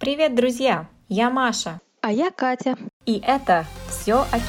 Привет, друзья! Я Маша. А я Катя. И это все о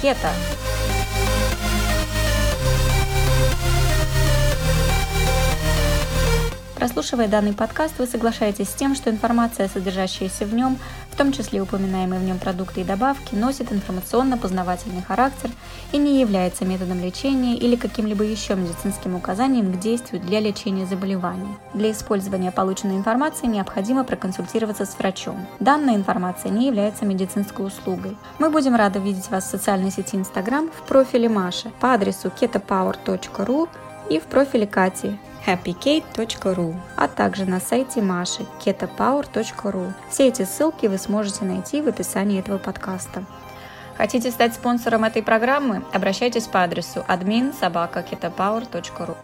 Прослушивая данный подкаст, вы соглашаетесь с тем, что информация, содержащаяся в нем, в том числе упоминаемые в нем продукты и добавки, носит информационно-познавательный характер и не является методом лечения или каким-либо еще медицинским указанием к действию для лечения заболеваний. Для использования полученной информации необходимо проконсультироваться с врачом. Данная информация не является медицинской услугой. Мы будем рады видеть вас в социальной сети Instagram в профиле Маши по адресу ketopower.ru и в профиле Кати happykate.ru, а также на сайте Маши ketopower.ru. Все эти ссылки вы сможете найти в описании этого подкаста. Хотите стать спонсором этой программы? Обращайтесь по адресу admin собака ketopower.ru.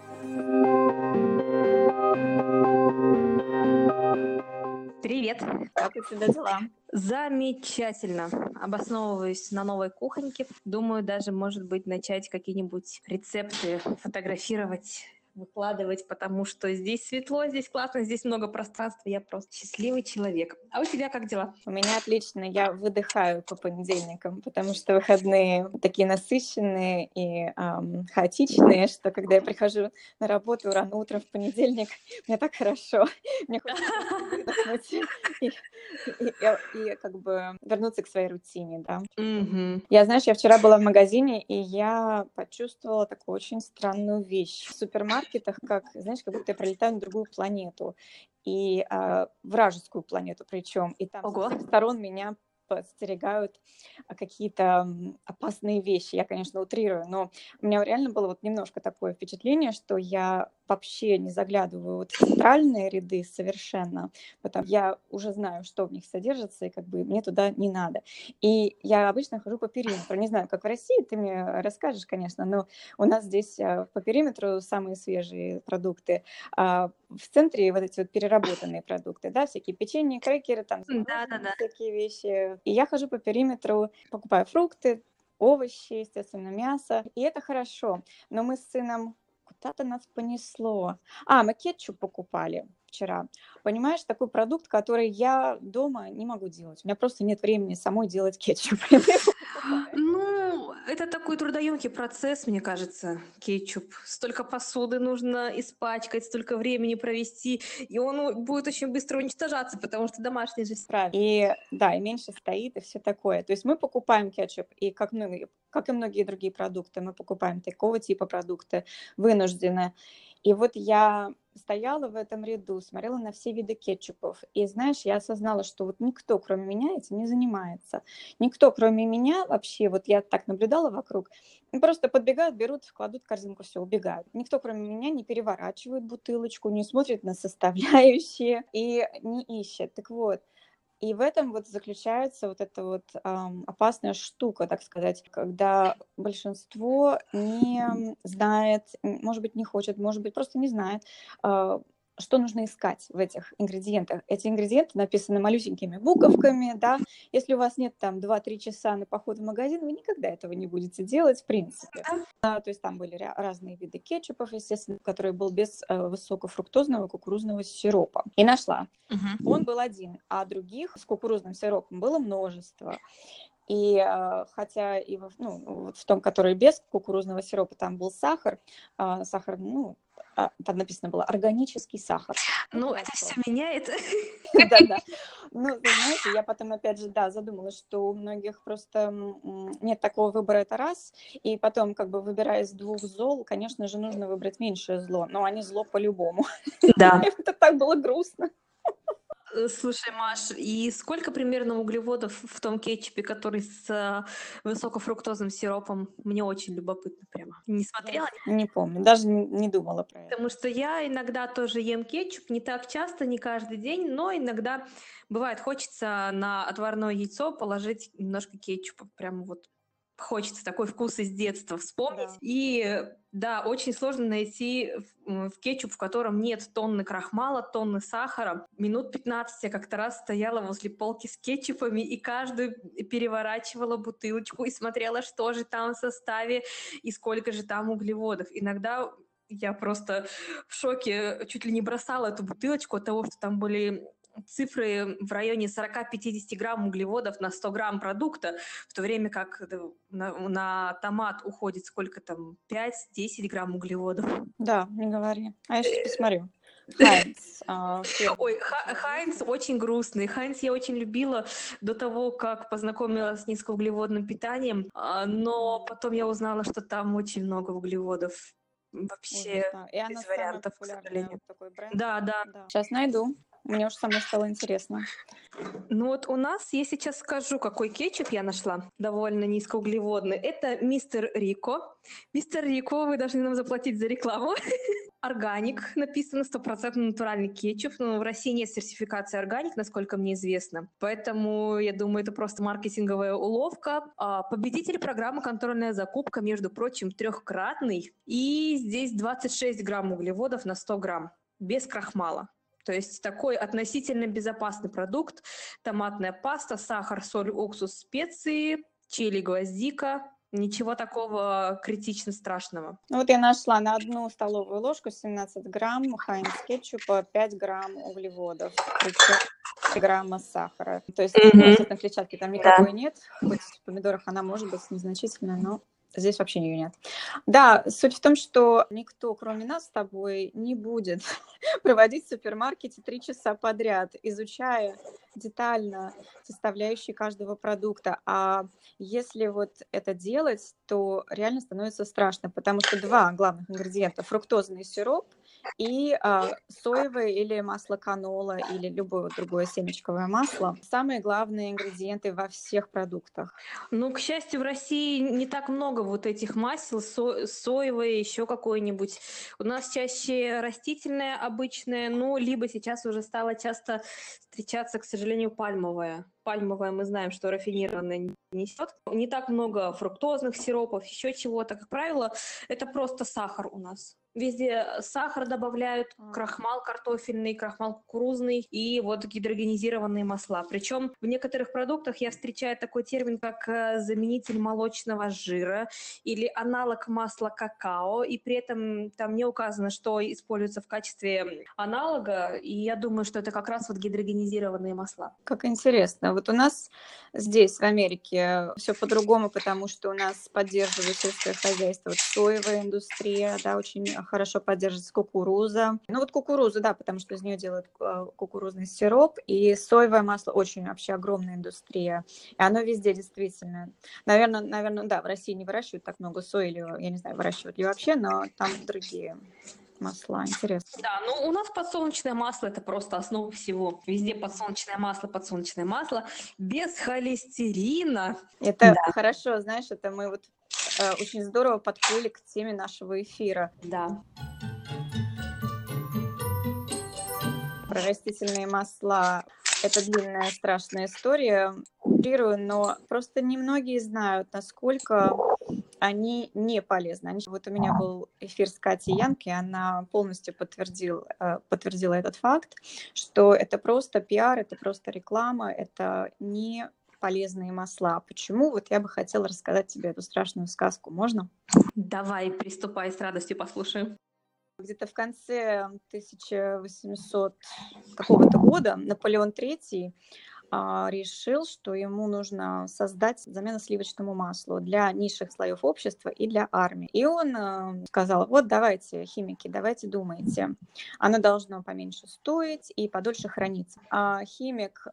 Привет! Как у тебя дела? Замечательно. Обосновываюсь на новой кухоньке. Думаю, даже, может быть, начать какие-нибудь рецепты фотографировать выкладывать, потому что здесь светло, здесь классно, здесь много пространства, я просто счастливый человек. А у тебя как дела? У меня отлично, я выдыхаю по понедельникам, потому что выходные такие насыщенные и эм, хаотичные, что когда я прихожу на работу рано утром в понедельник, мне так хорошо, мне хочется и, и, и, и как бы вернуться к своей рутине, да. Mm-hmm. Я, знаешь, я вчера была в магазине, и я почувствовала такую очень странную вещь. В супермаркете маркетах, как, знаешь, как будто я пролетаю на другую планету, и э, вражескую планету причем, и там Ого. с всех сторон меня подстерегают какие-то опасные вещи. Я, конечно, утрирую, но у меня реально было вот немножко такое впечатление, что я вообще не заглядываю вот в центральные ряды совершенно, потому я уже знаю, что в них содержится, и как бы мне туда не надо. И я обычно хожу по периметру. Не знаю, как в России, ты мне расскажешь, конечно, но у нас здесь а, по периметру самые свежие продукты, а в центре вот эти вот переработанные продукты, да, всякие печенье, крекеры, там, да, да, да. всякие вещи. И я хожу по периметру, покупаю фрукты, овощи, естественно, мясо, и это хорошо. Но мы с сыном куда-то нас понесло. А, мы кетчуп покупали вчера. Понимаешь, такой продукт, который я дома не могу делать. У меня просто нет времени самой делать кетчуп. Ну, это такой трудоемкий процесс, мне кажется, кетчуп. Столько посуды нужно испачкать, столько времени провести, и он будет очень быстро уничтожаться, потому что домашний же Правильно. И да, и меньше стоит, и все такое. То есть мы покупаем кетчуп, и как, многие, как и многие другие продукты, мы покупаем такого типа продукты вынуждены. И вот я стояла в этом ряду, смотрела на все виды кетчупов. И знаешь, я осознала, что вот никто, кроме меня, этим не занимается. Никто, кроме меня, вообще, вот я так наблюдала вокруг, просто подбегают, берут, кладут в корзинку, все, убегают. Никто, кроме меня, не переворачивает бутылочку, не смотрит на составляющие и не ищет. Так вот, и в этом вот заключается вот эта вот эм, опасная штука, так сказать, когда большинство не знает, может быть, не хочет, может быть, просто не знает, э, что нужно искать в этих ингредиентах. Эти ингредиенты написаны малюсенькими буковками, да. Если у вас нет там 2-3 часа на поход в магазин, вы никогда этого не будете делать, в принципе. Да, то есть там были разные виды кетчупов, естественно, который был без э, высокофруктозного кукурузного сиропа. И нашла. Угу. Он был один, а других с кукурузным сиропом было множество. И э, хотя и в, ну, вот в том, который без кукурузного сиропа, там был сахар, э, сахар, ну, а, там написано было органический сахар. Ну, это все меняет. Да, да. Ну, вы знаете, я потом опять же, да, задумалась, что у многих просто нет такого выбора, это раз, и потом, как бы, выбирая из двух зол, конечно же, нужно выбрать меньшее зло, но они зло по-любому. Да. Это так было грустно. Э, слушай, Маш, и сколько примерно углеводов в том кетчупе, который с э, высокофруктозным сиропом? Мне очень любопытно прямо. Не смотрела? Не помню, даже не думала про это. Потому что я иногда тоже ем кетчуп, не так часто, не каждый день, но иногда бывает хочется на отварное яйцо положить немножко кетчупа, прямо вот хочется такой вкус из детства вспомнить. Да. И да, очень сложно найти в, в кетчуп, в котором нет тонны крахмала, тонны сахара. Минут 15 я как-то раз стояла возле полки с кетчупами и каждую переворачивала бутылочку и смотрела, что же там в составе и сколько же там углеводов. Иногда я просто в шоке чуть ли не бросала эту бутылочку от того, что там были цифры в районе 40-50 грамм углеводов на 100 грамм продукта, в то время как на, на томат уходит сколько там, 5-10 грамм углеводов. Да, не говори. А я сейчас посмотрю. Хайнц. А, Ой, Хайнц очень грустный. Хайнц я очень любила до того, как познакомилась с низкоуглеводным питанием, а, но потом я узнала, что там очень много углеводов. Вообще Ужас, да. И без вариантов, к сожалению. Такой бренд. Да, да, да. Сейчас найду. Мне уже самой стало интересно. Ну вот у нас, я сейчас скажу, какой кетчуп я нашла, довольно низкоуглеводный. Это мистер Рико. Мистер Рико, вы должны нам заплатить за рекламу. Органик написано, стопроцентно натуральный кетчуп, но в России нет сертификации органик, насколько мне известно. Поэтому, я думаю, это просто маркетинговая уловка. А, победитель программы «Контрольная закупка», между прочим, трехкратный. И здесь 26 грамм углеводов на 100 грамм, без крахмала. То есть такой относительно безопасный продукт. Томатная паста, сахар, соль, уксус, специи, чили, гвоздика, Ничего такого критично страшного. Ну вот я нашла на одну столовую ложку 17 грамм хайнс кетчупа, 5 грамм углеводов, 3 грамма сахара. То есть mm-hmm. клетчатки там никакой да. нет, хоть в помидорах она может быть незначительная, но Здесь вообще ее нет. Да, суть в том, что никто, кроме нас с тобой, не будет проводить в супермаркете три часа подряд, изучая детально составляющие каждого продукта. А если вот это делать, то реально становится страшно, потому что два главных ингредиента – фруктозный сироп и а, соевое или масло канола или любое другое семечковое масло. Самые главные ингредиенты во всех продуктах. Ну, к счастью, в России не так много вот этих масел, со соевое, еще какое-нибудь. У нас чаще растительное обычное, ну, либо сейчас уже стало часто встречаться, к сожалению, пальмовое. Пальмовое мы знаем, что рафинированное не несет. Не так много фруктозных сиропов, еще чего-то. Как правило, это просто сахар у нас. Везде сахар добавляют, крахмал картофельный, крахмал кукурузный и вот гидрогенизированные масла. Причем в некоторых продуктах я встречаю такой термин, как э, заменитель молочного жира или аналог масла какао, и при этом там не указано, что используется в качестве аналога, и я думаю, что это как раз вот гидрогенизированные масла. Как интересно. Вот у нас здесь, в Америке, все по-другому, потому что у нас поддерживают сельское хозяйство, вот соевая индустрия, да, очень хорошо поддерживается кукуруза. Ну вот кукуруза, да, потому что из нее делают а, кукурузный сироп, и соевое масло очень вообще огромная индустрия. И оно везде действительно. Наверное, наверное, да, в России не выращивают так много сои, или, я не знаю, выращивают ли вообще, но там другие масла. Интересно. Да, ну у нас подсолнечное масло это просто основа всего. Везде подсолнечное масло, подсолнечное масло без холестерина. Это да. хорошо, знаешь, это мы вот Э, очень здорово подплыли к теме нашего эфира. Да. Про растительные масла это длинная страшная история, но просто немногие знают, насколько они не полезны. Вот у меня был эфир с Катей Янки, она полностью подтвердил, э, подтвердила этот факт, что это просто пиар, это просто реклама, это не полезные масла. Почему? Вот я бы хотела рассказать тебе эту страшную сказку. Можно? Давай, приступай, с радостью послушаем. Где-то в конце 1800 какого-то года Наполеон III а, решил, что ему нужно создать замену сливочному маслу для низших слоев общества и для армии. И он а, сказал, вот давайте, химики, давайте думайте, оно должно поменьше стоить и подольше храниться. А химик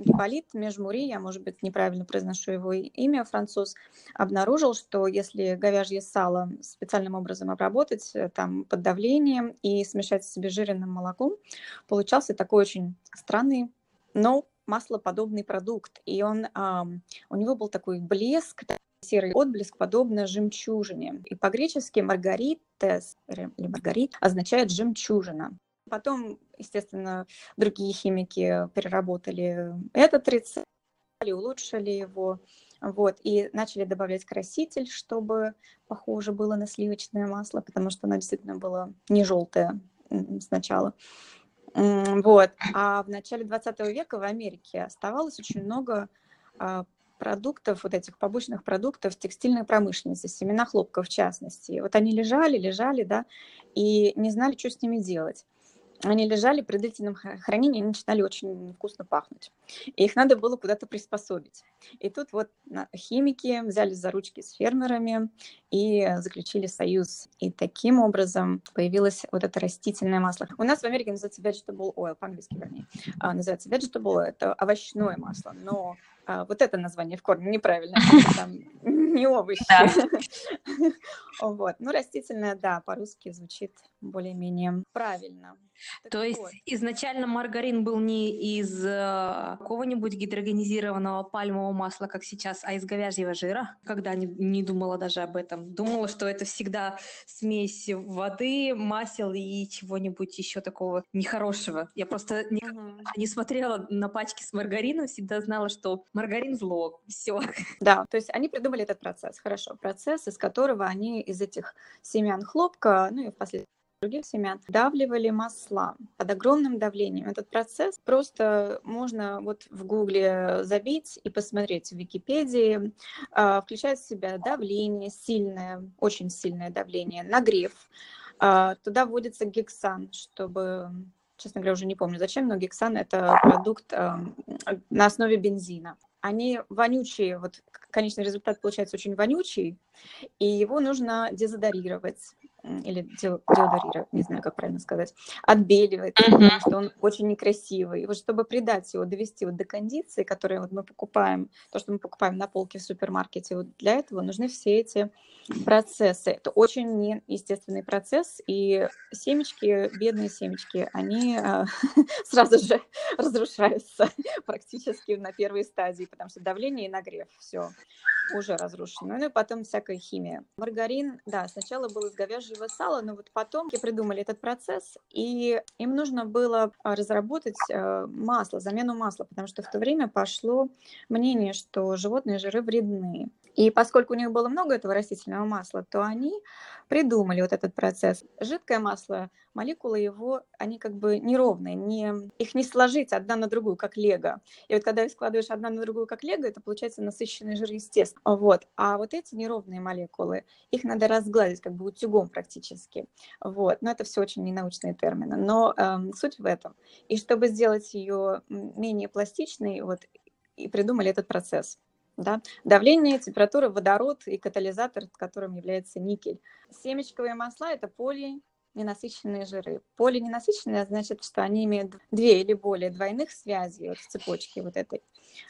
Гипполит Межмури, я, может быть, неправильно произношу его имя, француз, обнаружил, что если говяжье сало специальным образом обработать, э, там, под давлением и смешать с обезжиренным молоком, получался такой очень странный, но маслоподобный продукт. И он, у него был такой блеск, серый отблеск, подобно жемчужине. И по-гречески маргаритес или маргарит означает жемчужина. Потом, естественно, другие химики переработали этот рецепт, улучшили его, вот, и начали добавлять краситель, чтобы похоже было на сливочное масло, потому что оно действительно было не желтое сначала. Вот. А в начале 20 века в Америке оставалось очень много а, продуктов, вот этих побочных продуктов текстильной промышленности, семена хлопка в частности. Вот они лежали, лежали, да, и не знали, что с ними делать. Они лежали при длительном хранении, они начинали очень вкусно пахнуть. И их надо было куда-то приспособить. И тут вот химики взялись за ручки с фермерами и заключили союз. И таким образом появилось вот это растительное масло. У нас в Америке называется vegetable oil, по-английски вернее. А, называется vegetable, это овощное масло, но а, вот это название в корне неправильно, там не овощи. Вот. Ну, растительное, да, по-русски звучит более-менее правильно. Так То вот. есть изначально маргарин был не из э, какого-нибудь гидрогенизированного пальмового масла, как сейчас, а из говяжьего жира? Когда не, не думала даже об этом. Думала, что это всегда смесь воды, масел и чего-нибудь еще такого нехорошего. Я просто не, угу. не смотрела на пачки с маргарином, всегда знала, что маргарин зло. Все. Да, то есть они придумали этот процесс. Хорошо, процесс, из которого они из этих семян хлопка, ну и впоследствии других семян, давливали масла под огромным давлением. Этот процесс просто можно вот в Гугле забить и посмотреть в Википедии. А, включает в себя давление, сильное, очень сильное давление, нагрев. А, туда вводится гексан, чтобы честно говоря, уже не помню зачем, но гексан – это продукт на основе бензина. Они вонючие, вот конечный результат получается очень вонючий, и его нужно дезодорировать или деодорировать, не знаю, как правильно сказать, отбеливает, mm-hmm. потому что он очень некрасивый. И вот чтобы придать его, довести вот до кондиции, которые вот мы покупаем, то, что мы покупаем на полке в супермаркете, вот для этого нужны все эти процессы. Это очень неестественный процесс, и семечки, бедные семечки, они э, сразу же разрушаются практически на первой стадии, потому что давление и нагрев, все уже разрушено. Ну и потом всякая химия. Маргарин, да, сначала был из говяжьего сала, но вот потом придумали этот процесс, и им нужно было а, разработать э, масло, замену масла, потому что в то время пошло мнение, что животные жиры вредны. И поскольку у них было много этого растительного масла, то они придумали вот этот процесс. Жидкое масло, молекулы его, они как бы неровные, не, их не сложить одна на другую, как лего. И вот когда их складываешь одна на другую, как лего, это получается насыщенный жир, естественно. Вот. А вот эти неровные молекулы, их надо разгладить как бы утюгом практически. Вот. Но это все очень ненаучные термины. Но эм, суть в этом. И чтобы сделать ее менее пластичной, вот и придумали этот процесс. Да? Давление, температура, водород и катализатор, которым является никель. Семечковые масла – это поли ненасыщенные жиры. Полиненасыщенные значит, что они имеют две или более двойных связей вот в цепочке вот этой.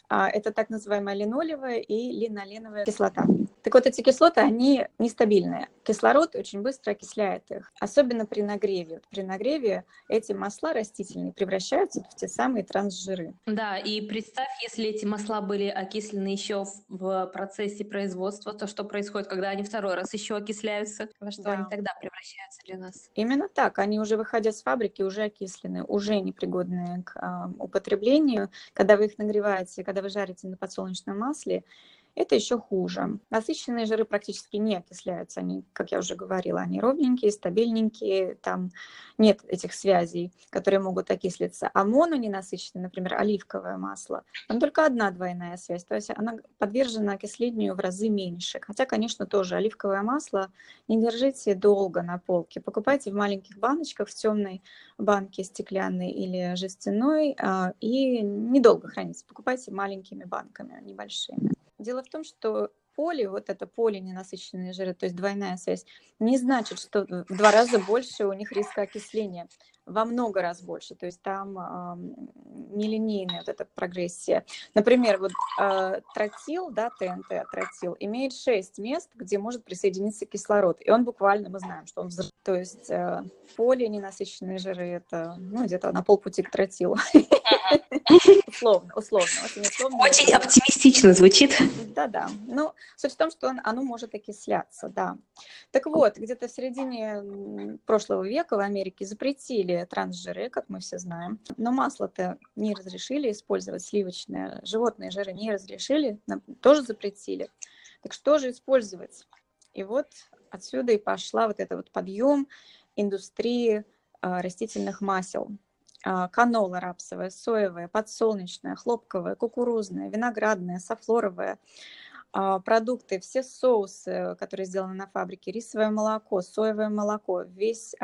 А, это так называемая линолевая и линоленовая кислота. Так вот, эти кислоты, они нестабильные. Кислород очень быстро окисляет их, особенно при нагреве. При нагреве эти масла растительные превращаются в те самые трансжиры. Да, и представь, если эти масла были окислены еще в процессе производства, то что происходит, когда они второй раз еще окисляются? Во что да. они тогда превращаются для нас? Именно так. Они уже выходят с фабрики, уже окислены, уже непригодные к э, употреблению. Когда вы их нагреваете, когда вы жарите на подсолнечном масле, это еще хуже. Насыщенные жиры практически не окисляются. Они, как я уже говорила, они ровненькие, стабильненькие, там нет этих связей, которые могут окислиться. А мононенасыщенное, например, оливковое масло, там только одна двойная связь, то есть она подвержена окислению в разы меньше. Хотя, конечно, тоже оливковое масло не держите долго на полке. Покупайте в маленьких баночках, в темной банке стеклянной или жестяной, а, и недолго храните. Покупайте маленькими банками, небольшими. Дело в том, что поле, вот это поле ненасыщенные жиры, то есть двойная связь, не значит, что в два раза больше у них риска окисления во много раз больше, то есть там э, нелинейная вот эта прогрессия. Например, вот э, тротил, да, ТНТ, тротил, имеет 6 мест, где может присоединиться кислород, и он буквально, мы знаем, что он взрыв. То есть э, полиненасыщенные жиры, это ну, где-то на полпути к тротилу. Условно, условно, очень условно. Очень оптимистично звучит. Да-да. Ну, суть в том, что он, оно может окисляться, да. Так вот, где-то в середине прошлого века в Америке запретили трансжиры, как мы все знаем. Но масло-то не разрешили использовать, сливочное. Животные жиры не разрешили, тоже запретили. Так что же использовать? И вот отсюда и пошла вот это вот подъем индустрии а, растительных масел. А, канола рапсовая, соевая, подсолнечная, хлопковая, кукурузная, виноградная, софлоровая. а, продукты, все соусы, которые сделаны на фабрике, рисовое молоко, соевое молоко, весь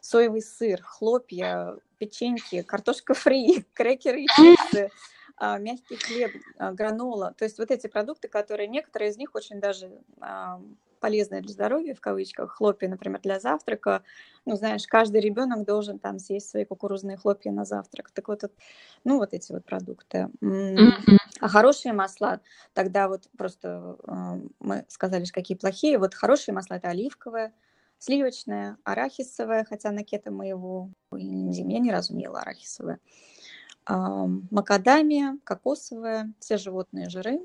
соевый сыр, хлопья, печеньки, картошка фри, крекеры и чипсы, а, мягкий хлеб, гранола. То есть вот эти продукты, которые некоторые из них очень даже а, полезные для здоровья, в кавычках, хлопья, например, для завтрака. Ну, знаешь, каждый ребенок должен там съесть свои кукурузные хлопья на завтрак. Так вот, ну, вот эти вот продукты. А хорошие масла, тогда вот просто мы сказали, какие плохие. Вот хорошие масла – это оливковое, сливочное, арахисовое, хотя на кето мы его, я ни разу не ела арахисовое, макадамия, кокосовое, все животные жиры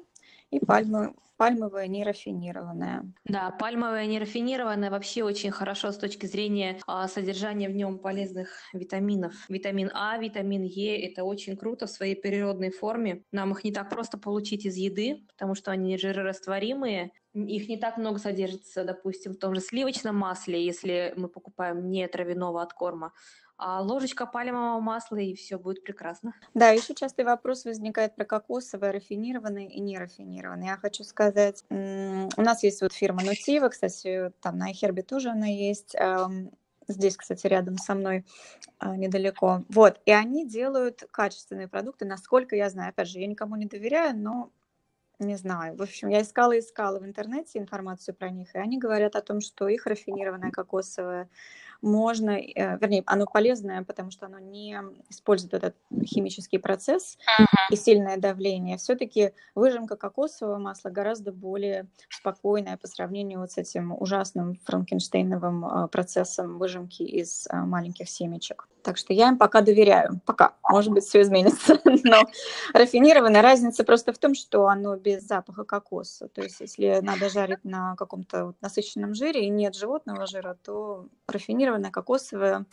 и пальмы, пальмовое нерафинированное. Да, пальмовое нерафинированное вообще очень хорошо с точки зрения а, содержания в нем полезных витаминов. Витамин А, витамин Е – это очень круто в своей природной форме. Нам их не так просто получить из еды, потому что они жирорастворимые, их не так много содержится, допустим, в том же сливочном масле, если мы покупаем не травяного откорма ложечка пальмового масла, и все будет прекрасно. Да, еще частый вопрос возникает про кокосовое, рафинированное и нерафинированное. Я хочу сказать, у нас есть вот фирма Нутива, кстати, там на Хербе тоже она есть, здесь, кстати, рядом со мной, а, недалеко. Вот, и они делают качественные продукты, насколько я знаю. Опять же, я никому не доверяю, но не знаю. В общем, я искала искала в интернете информацию про них, и они говорят о том, что их рафинированное кокосовое можно, э, вернее, оно полезное, потому что оно не использует этот химический процесс uh-huh. и сильное давление. Все-таки выжимка кокосового масла гораздо более спокойная по сравнению вот с этим ужасным франкенштейновым э, процессом выжимки из э, маленьких семечек. Так что я им пока доверяю. Пока. Может быть, все изменится. Но рафинированная разница просто в том, что оно без запаха кокоса. То есть, если надо жарить на каком-то насыщенном жире и нет животного жира, то рафинированное кокосовое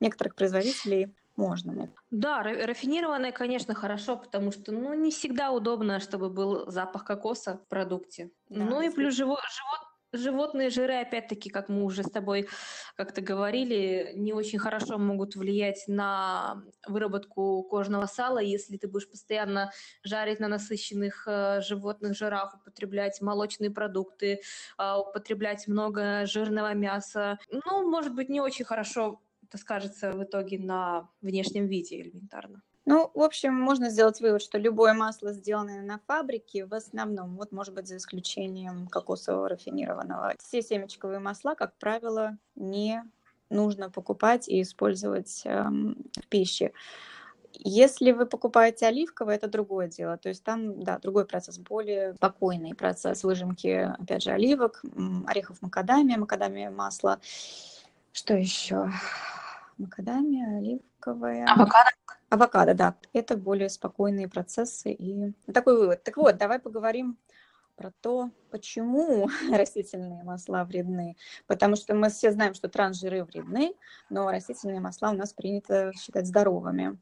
некоторых производителей можно. Да, рафинированное, конечно, хорошо, потому что ну, не всегда удобно, чтобы был запах кокоса в продукте. Да, ну и плюс живот, живот Животные жиры, опять-таки, как мы уже с тобой как-то говорили, не очень хорошо могут влиять на выработку кожного сала, если ты будешь постоянно жарить на насыщенных э, животных жирах, употреблять молочные продукты, э, употреблять много жирного мяса. Ну, может быть, не очень хорошо это скажется в итоге на внешнем виде элементарно. Ну, в общем, можно сделать вывод, что любое масло, сделанное на фабрике, в основном, вот, может быть, за исключением кокосового рафинированного, все семечковые масла, как правило, не нужно покупать и использовать эм, в пище. Если вы покупаете оливковое, это другое дело. То есть там, да, другой процесс, более спокойный процесс выжимки, опять же, оливок, орехов макадамия, макадамия масло. Что еще? Макадамия, оливковое. Авокадо. Авокадо, да. Это более спокойные процессы и такой вывод. Так вот, давай поговорим про то, почему растительные масла вредны. Потому что мы все знаем, что трансжиры вредны, но растительные масла у нас принято считать здоровыми.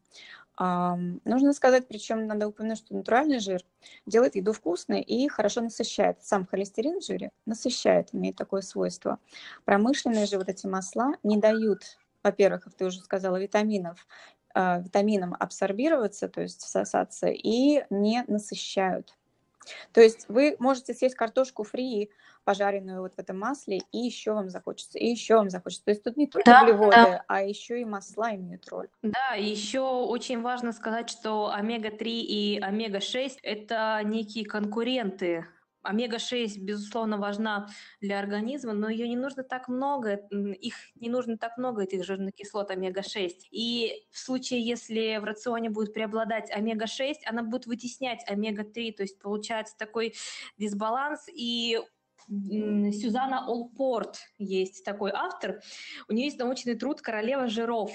А, нужно сказать, причем надо упомянуть, что натуральный жир делает еду вкусной и хорошо насыщает. Сам холестерин в жире насыщает, имеет такое свойство. Промышленные же вот эти масла не дают во-первых, как ты уже сказала, витаминов, витамином абсорбироваться, то есть всосаться, и не насыщают. То есть вы можете съесть картошку фри, пожаренную вот в этом масле, и еще вам захочется, и еще вам захочется. То есть тут не только да, углеводы, да. а еще и масла имеют роль. Да, еще очень важно сказать, что омега-3 и омега-6 – это некие конкуренты Омега-6, безусловно, важна для организма, но ее не нужно так много, их не нужно так много, этих жирных кислот омега-6. И в случае, если в рационе будет преобладать омега-6, она будет вытеснять омега-3, то есть получается такой дисбаланс, и Сюзанна Олпорт есть такой автор. У нее есть научный труд «Королева жиров».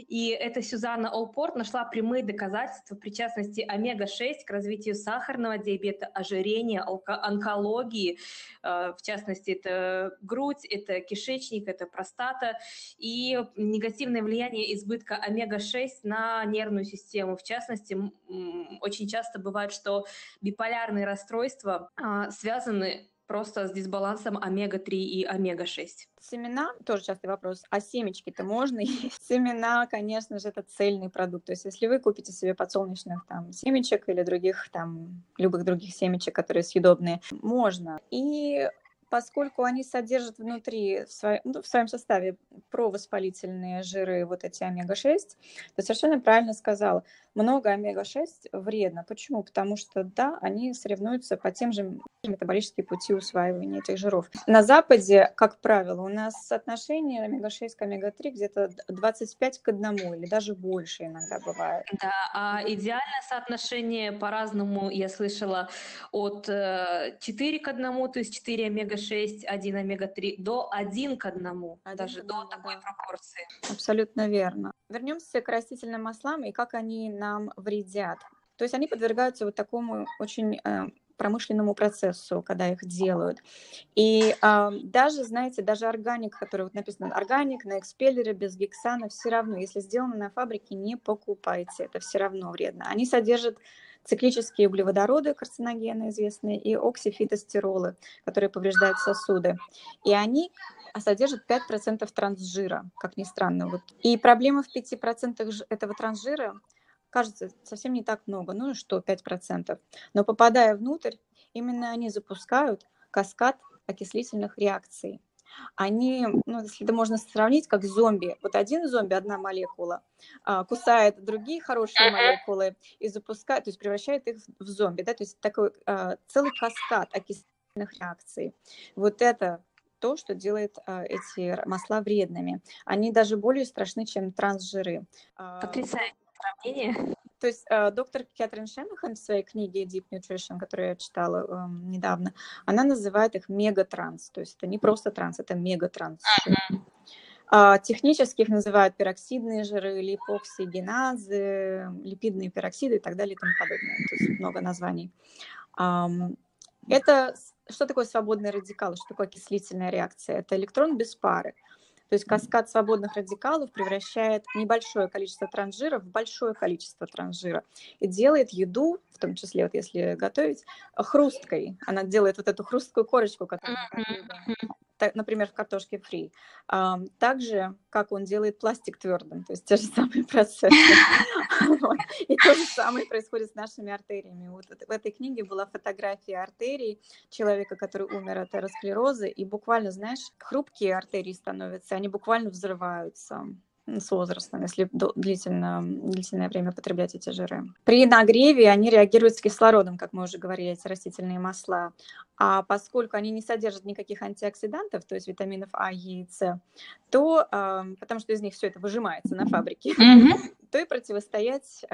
И эта Сюзанна Олпорт нашла прямые доказательства причастности омега-6 к развитию сахарного диабета, ожирения, онкологии. Э, в частности, это грудь, это кишечник, это простата. И негативное влияние избытка омега-6 на нервную систему. В частности, очень часто бывает, что биполярные расстройства а, связаны просто с дисбалансом омега-3 и омега-6? Семена, тоже частый вопрос, а семечки-то можно есть? Семена, конечно же, это цельный продукт. То есть если вы купите себе подсолнечных там семечек или других там, любых других семечек, которые съедобные, можно. И поскольку они содержат внутри в, своем, ну, в своем составе провоспалительные жиры, вот эти омега-6, то совершенно правильно сказала, много омега-6 вредно. Почему? Потому что, да, они соревнуются по тем же метаболические пути усваивания этих жиров. На Западе, как правило, у нас соотношение омега-6 к омега-3 где-то 25 к 1 или даже больше иногда бывает. Да, а идеальное соотношение по-разному, я слышала, от 4 э, к 1, то есть 4 омега-6, 1 омега-3, до 1 к 1, 1 даже до такой пропорции. Абсолютно верно. Вернемся к растительным маслам и как они нам вредят. То есть они подвергаются вот такому очень э, промышленному процессу, когда их делают. И э, даже, знаете, даже органик, который вот написано органик на экспеллере без гексана, все равно, если сделано на фабрике, не покупайте, это все равно вредно. Они содержат циклические углеводороды, карциногены известные, и оксифитостеролы, которые повреждают сосуды. И они содержат 5% трансжира, как ни странно. Вот. И проблема в 5% этого трансжира кажется совсем не так много, ну что, 5%. Но попадая внутрь, именно они запускают каскад окислительных реакций. Они, ну, если это можно сравнить, как зомби. Вот один зомби, одна молекула, а, кусает другие хорошие молекулы и запускает, то есть превращает их в зомби, да, то есть такой а, целый каскад окислительных реакций. Вот это то, что делает а, эти масла вредными. Они даже более страшны, чем трансжиры. Потрясающее сравнение. То есть э, доктор Кэтрин Шенахан в своей книге Deep Nutrition, которую я читала э, недавно, она называет их мегатранс. То есть это не просто транс, это мегатранс. Uh-huh. А, технически их называют пероксидные жиры, липоксигеназы, липидные пероксиды и так далее и тому подобное. То есть много названий. Um, это что такое свободный радикал, что такое окислительная реакция? Это электрон без пары. То есть каскад свободных радикалов превращает небольшое количество трансжира в большое количество трансжира и делает еду, в том числе вот если готовить, хрусткой. Она делает вот эту хрусткую корочку, которую например, в картошке фри. Также, как он делает пластик твердым, то есть те же самые процессы. И то же самое происходит с нашими артериями. Вот в этой книге была фотография артерий человека, который умер от атеросклероза, и буквально, знаешь, хрупкие артерии становятся, они буквально взрываются с возрастом, если длительно, длительное время потреблять эти жиры. При нагреве они реагируют с кислородом, как мы уже говорили, эти растительные масла. А поскольку они не содержат никаких антиоксидантов, то есть витаминов А, Е и С, то, потому что из них все это выжимается на фабрике, mm-hmm. то и противостоять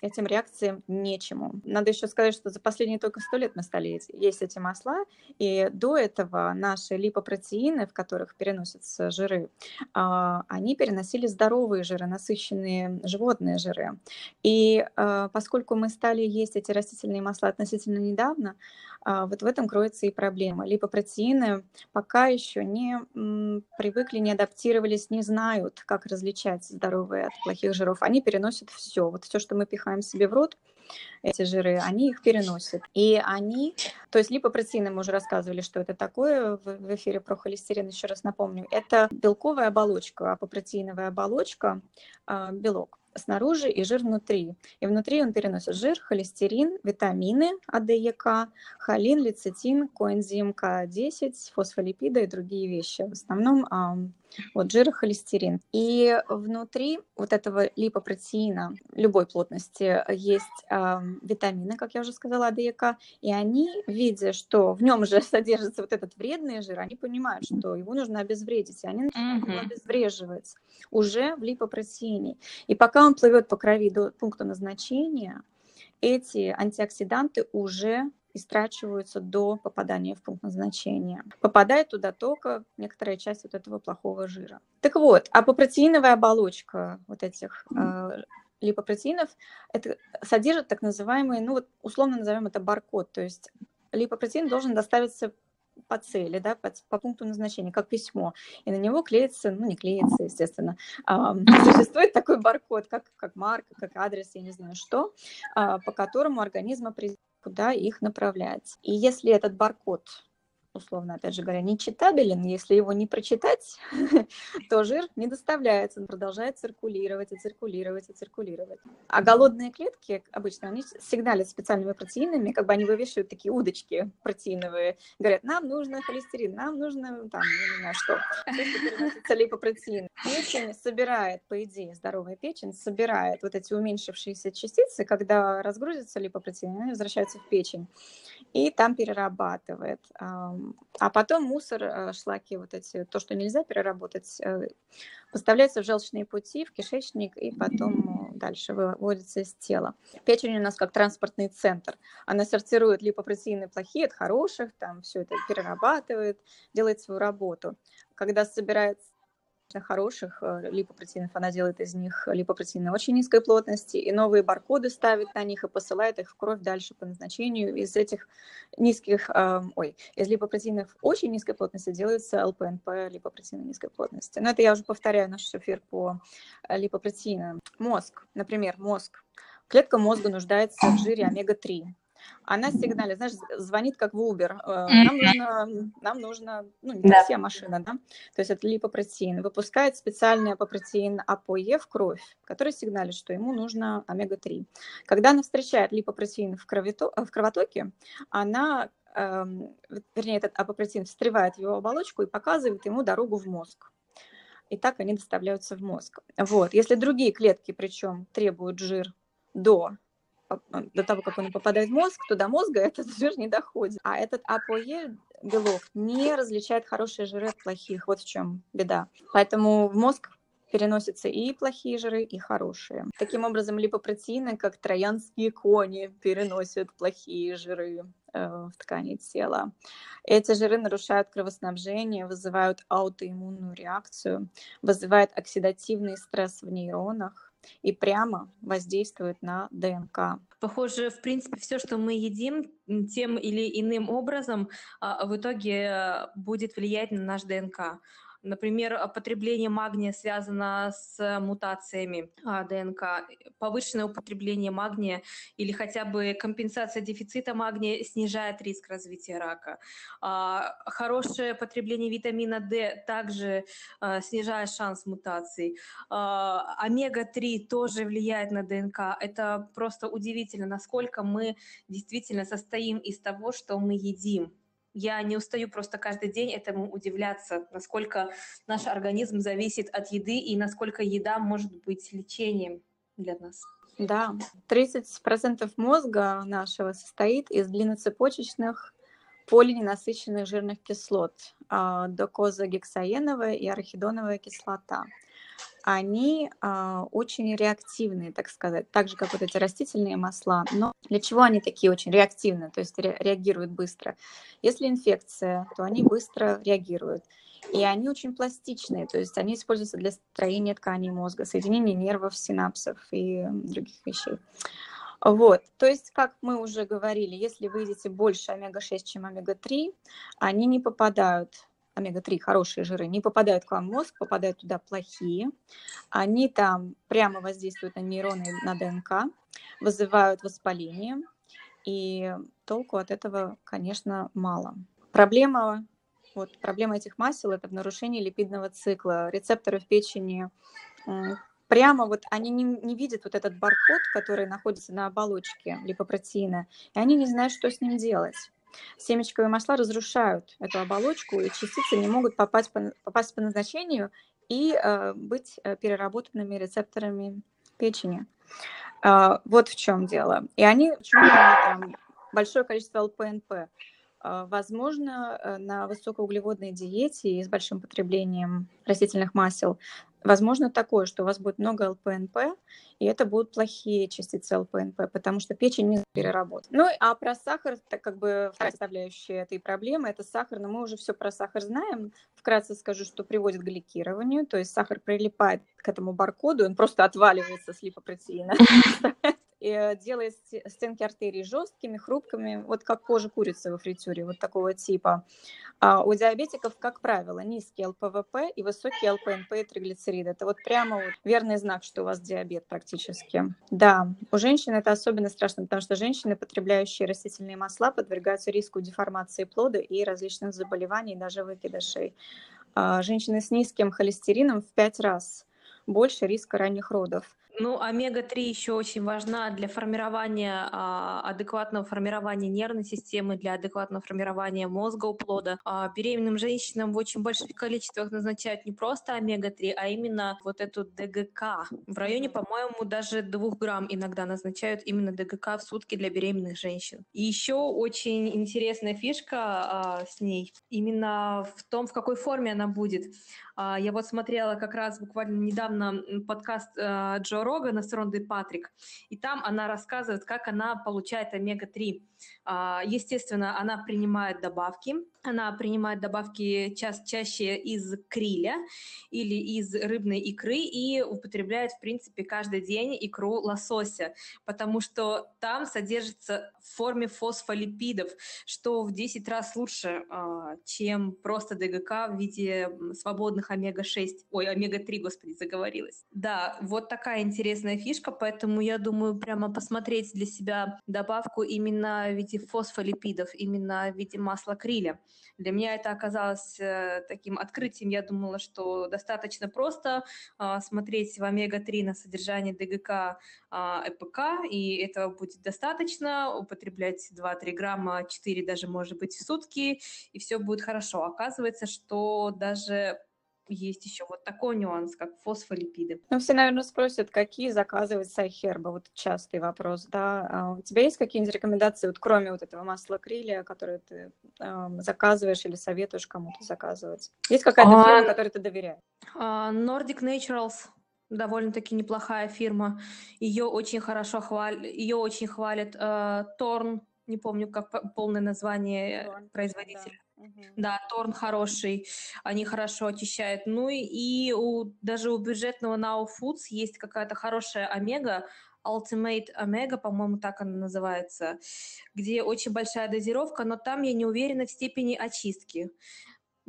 этим реакциям нечему. Надо еще сказать, что за последние только сто лет мы стали есть эти масла, и до этого наши липопротеины, в которых переносятся жиры, а, они переносили здоровые жиры, насыщенные животные жиры. И а, поскольку мы стали есть эти растительные масла относительно недавно, а, вот в этом кроется и проблема. Липопротеины пока еще не привыкли, не адаптировались, не знают, как различать здоровые от плохих жиров. Они переносят все. Вот все, что мы пихаем себе в рот, эти жиры, они их переносят. И они, то есть липопротеины, мы уже рассказывали, что это такое в эфире про холестерин, еще раз напомню, это белковая оболочка, апопротеиновая оболочка, а, белок снаружи и жир внутри. И внутри он переносит жир, холестерин, витамины А, Д, Е, К, холин, лецитин, коэнзим К10, фосфолипиды и другие вещи. В основном вот жир и холестерин. И внутри вот этого липопротеина любой плотности есть э, витамины, как я уже сказала, АДК, и они, видя, что в нем же содержится вот этот вредный жир, они понимают, что его нужно обезвредить, и они начинают его обезвреживать уже в липопротеине. И пока он плывет по крови до пункта назначения, эти антиоксиданты уже истрачиваются до попадания в пункт назначения. Попадает туда только некоторая часть вот этого плохого жира. Так вот, а апопротеиновая оболочка вот этих э, липопротеинов это содержит так называемый, ну вот условно назовем это баркод, то есть липопротеин должен доставиться по цели, да, по, по пункту назначения, как письмо. И на него клеится, ну не клеится, естественно, а, существует такой баркод, как, как марка, как адрес, я не знаю что, а, по которому организм определяет куда их направлять. И если этот баркод условно, опять же говоря, не читабелен, если его не прочитать, то жир не доставляется, он продолжает циркулировать и циркулировать и циркулировать. А голодные клетки обычно, они сигналят специальными протеинами, как бы они вывешивают такие удочки протеиновые, говорят, нам нужно холестерин, нам нужно, там, не знаю что, переносится липопротеин. Печень собирает, по идее, здоровая печень собирает вот эти уменьшившиеся частицы, когда разгрузятся липопротеины, они возвращаются в печень и там перерабатывает. А потом мусор, э, шлаки, вот эти, то, что нельзя переработать, э, поставляется в желчные пути, в кишечник, и потом э, дальше выводится из тела. Печень у нас как транспортный центр. Она сортирует липопротеины плохие от хороших, там все это перерабатывает, делает свою работу. Когда собирается хороших э, липопротеинов, она делает из них липопротеины очень низкой плотности, и новые баркоды ставит на них и посылает их в кровь дальше по назначению. Из этих низких, э, ой, из липопротеинов очень низкой плотности делается ЛПНП, липопротеины низкой плотности. Но это я уже повторяю наш эфир по э, липопротеинам. Мозг, например, мозг. Клетка мозга нуждается в жире омега-3 она сигналит, знаешь, звонит как в Uber. Э, нам нужно, нам нужно ну, не да. вся машина, да, то есть это липопротеин, выпускает специальный апопротеин АПОЕ в кровь, который сигналит, что ему нужно омега-3. Когда она встречает липопротеин в, кровито, в кровотоке, она эм, вернее, этот апопротеин встревает в его оболочку и показывает ему дорогу в мозг. И так они доставляются в мозг. Вот. Если другие клетки, причем, требуют жир до до того, как он попадает в мозг, то до мозга этот жир не доходит. А этот АПОЕ белок не различает хорошие жиры от плохих. Вот в чем беда. Поэтому в мозг переносятся и плохие жиры, и хорошие. Таким образом, липопротеины, как троянские кони, переносят плохие жиры э, в ткани тела. Эти жиры нарушают кровоснабжение, вызывают аутоиммунную реакцию, вызывают оксидативный стресс в нейронах, и прямо воздействует на ДНК. Похоже, в принципе, все, что мы едим, тем или иным образом а, в итоге э, будет влиять на наш ДНК. Например, потребление магния связано с мутациями а, ДНК, повышенное употребление магния или хотя бы компенсация дефицита магния снижает риск развития рака. А, хорошее потребление витамина D также а, снижает шанс мутаций. Омега-3 тоже влияет на ДНК. Это просто удивительно, насколько мы действительно состоим из того, что мы едим я не устаю просто каждый день этому удивляться, насколько наш организм зависит от еды и насколько еда может быть лечением для нас. Да, 30% мозга нашего состоит из длинноцепочечных полиненасыщенных жирных кислот, а, докозагексаеновая и арахидоновая кислота они а, очень реактивные, так сказать, так же, как вот эти растительные масла. Но для чего они такие очень реактивные, то есть ре- реагируют быстро? Если инфекция, то они быстро реагируют. И они очень пластичные, то есть они используются для строения тканей мозга, соединения нервов, синапсов и других вещей. Вот, то есть, как мы уже говорили, если вы едите больше омега-6, чем омега-3, они не попадают омега-3, хорошие жиры, не попадают к вам в мозг, попадают туда плохие. Они там прямо воздействуют на нейроны, на ДНК, вызывают воспаление, и толку от этого, конечно, мало. Проблема, вот, проблема этих масел – это в нарушении липидного цикла. Рецепторы в печени прямо вот они не, не видят вот этот баркод, который находится на оболочке липопротеина, и они не знают, что с ним делать. Семечковые масла разрушают эту оболочку, и частицы не могут попасть по, попасть по назначению и э, быть э, переработанными рецепторами печени. Э, вот в чем дело. И они, почему там большое количество ЛПНП? Э, возможно, э, на высокоуглеводной диете и с большим потреблением растительных масел возможно такое, что у вас будет много ЛПНП, и это будут плохие частицы ЛПНП, потому что печень не переработает. Ну, а про сахар, так как бы вторая составляющая этой проблемы, это сахар, но мы уже все про сахар знаем. Вкратце скажу, что приводит к гликированию, то есть сахар прилипает к этому баркоду, он просто отваливается с липопротеина э, делает стенки артерий жесткими, хрупкими, вот как кожа курицы во фритюре, вот такого типа. А у диабетиков, как правило, низкий ЛПВП и высокий ЛПНП и триглицериды. Это вот прямо вот верный знак, что у вас диабет практически. Да, у женщин это особенно страшно, потому что женщины, потребляющие растительные масла, подвергаются риску деформации плода и различных заболеваний, даже выкидышей. А женщины с низким холестерином в 5 раз больше риска ранних родов. Ну, омега-3 еще очень важна для формирования, а, адекватного формирования нервной системы, для адекватного формирования мозга у плода. А, беременным женщинам в очень больших количествах назначают не просто омега-3, а именно вот эту ДГК. В районе, по-моему, даже 2 грамм иногда назначают именно ДГК в сутки для беременных женщин. И еще очень интересная фишка а, с ней именно в том, в какой форме она будет. А, я вот смотрела как раз буквально недавно подкаст а, Джо Рогана с Рондой Патрик, и там она рассказывает, как она получает омега-3. А, естественно, она принимает добавки, она принимает добавки ча чаще из криля или из рыбной икры и употребляет, в принципе, каждый день икру лосося, потому что там содержится в форме фосфолипидов, что в 10 раз лучше, чем просто ДГК в виде свободных полезных омега-6, ой, омега-3, господи, заговорилась. Да, вот такая интересная фишка, поэтому я думаю прямо посмотреть для себя добавку именно в виде фосфолипидов, именно в виде масла криля. Для меня это оказалось э, таким открытием. Я думала, что достаточно просто э, смотреть в омега-3 на содержание ДГК э, ЭПК, и этого будет достаточно, употреблять 2-3 грамма, 4 даже, может быть, в сутки, и все будет хорошо. Оказывается, что даже есть еще вот такой нюанс, как фосфолипиды. Ну, все, наверное, спросят, какие заказывать с iHerb? Вот частый вопрос, да. А у тебя есть какие-нибудь рекомендации, вот кроме вот этого масла крилия, которое ты э, заказываешь или советуешь кому-то заказывать? Есть какая-то а... фирма, которой ты доверяешь? А, Nordic Naturals довольно-таки неплохая фирма. Ее очень хорошо хвалят, ее очень хвалят. Э, Торн, не помню, как полное название Торн, производителя. Да. Да, Торн хороший, они хорошо очищают. Ну и у, даже у бюджетного Now Foods есть какая-то хорошая омега, Ultimate Omega, по-моему, так она называется, где очень большая дозировка, но там я не уверена в степени очистки.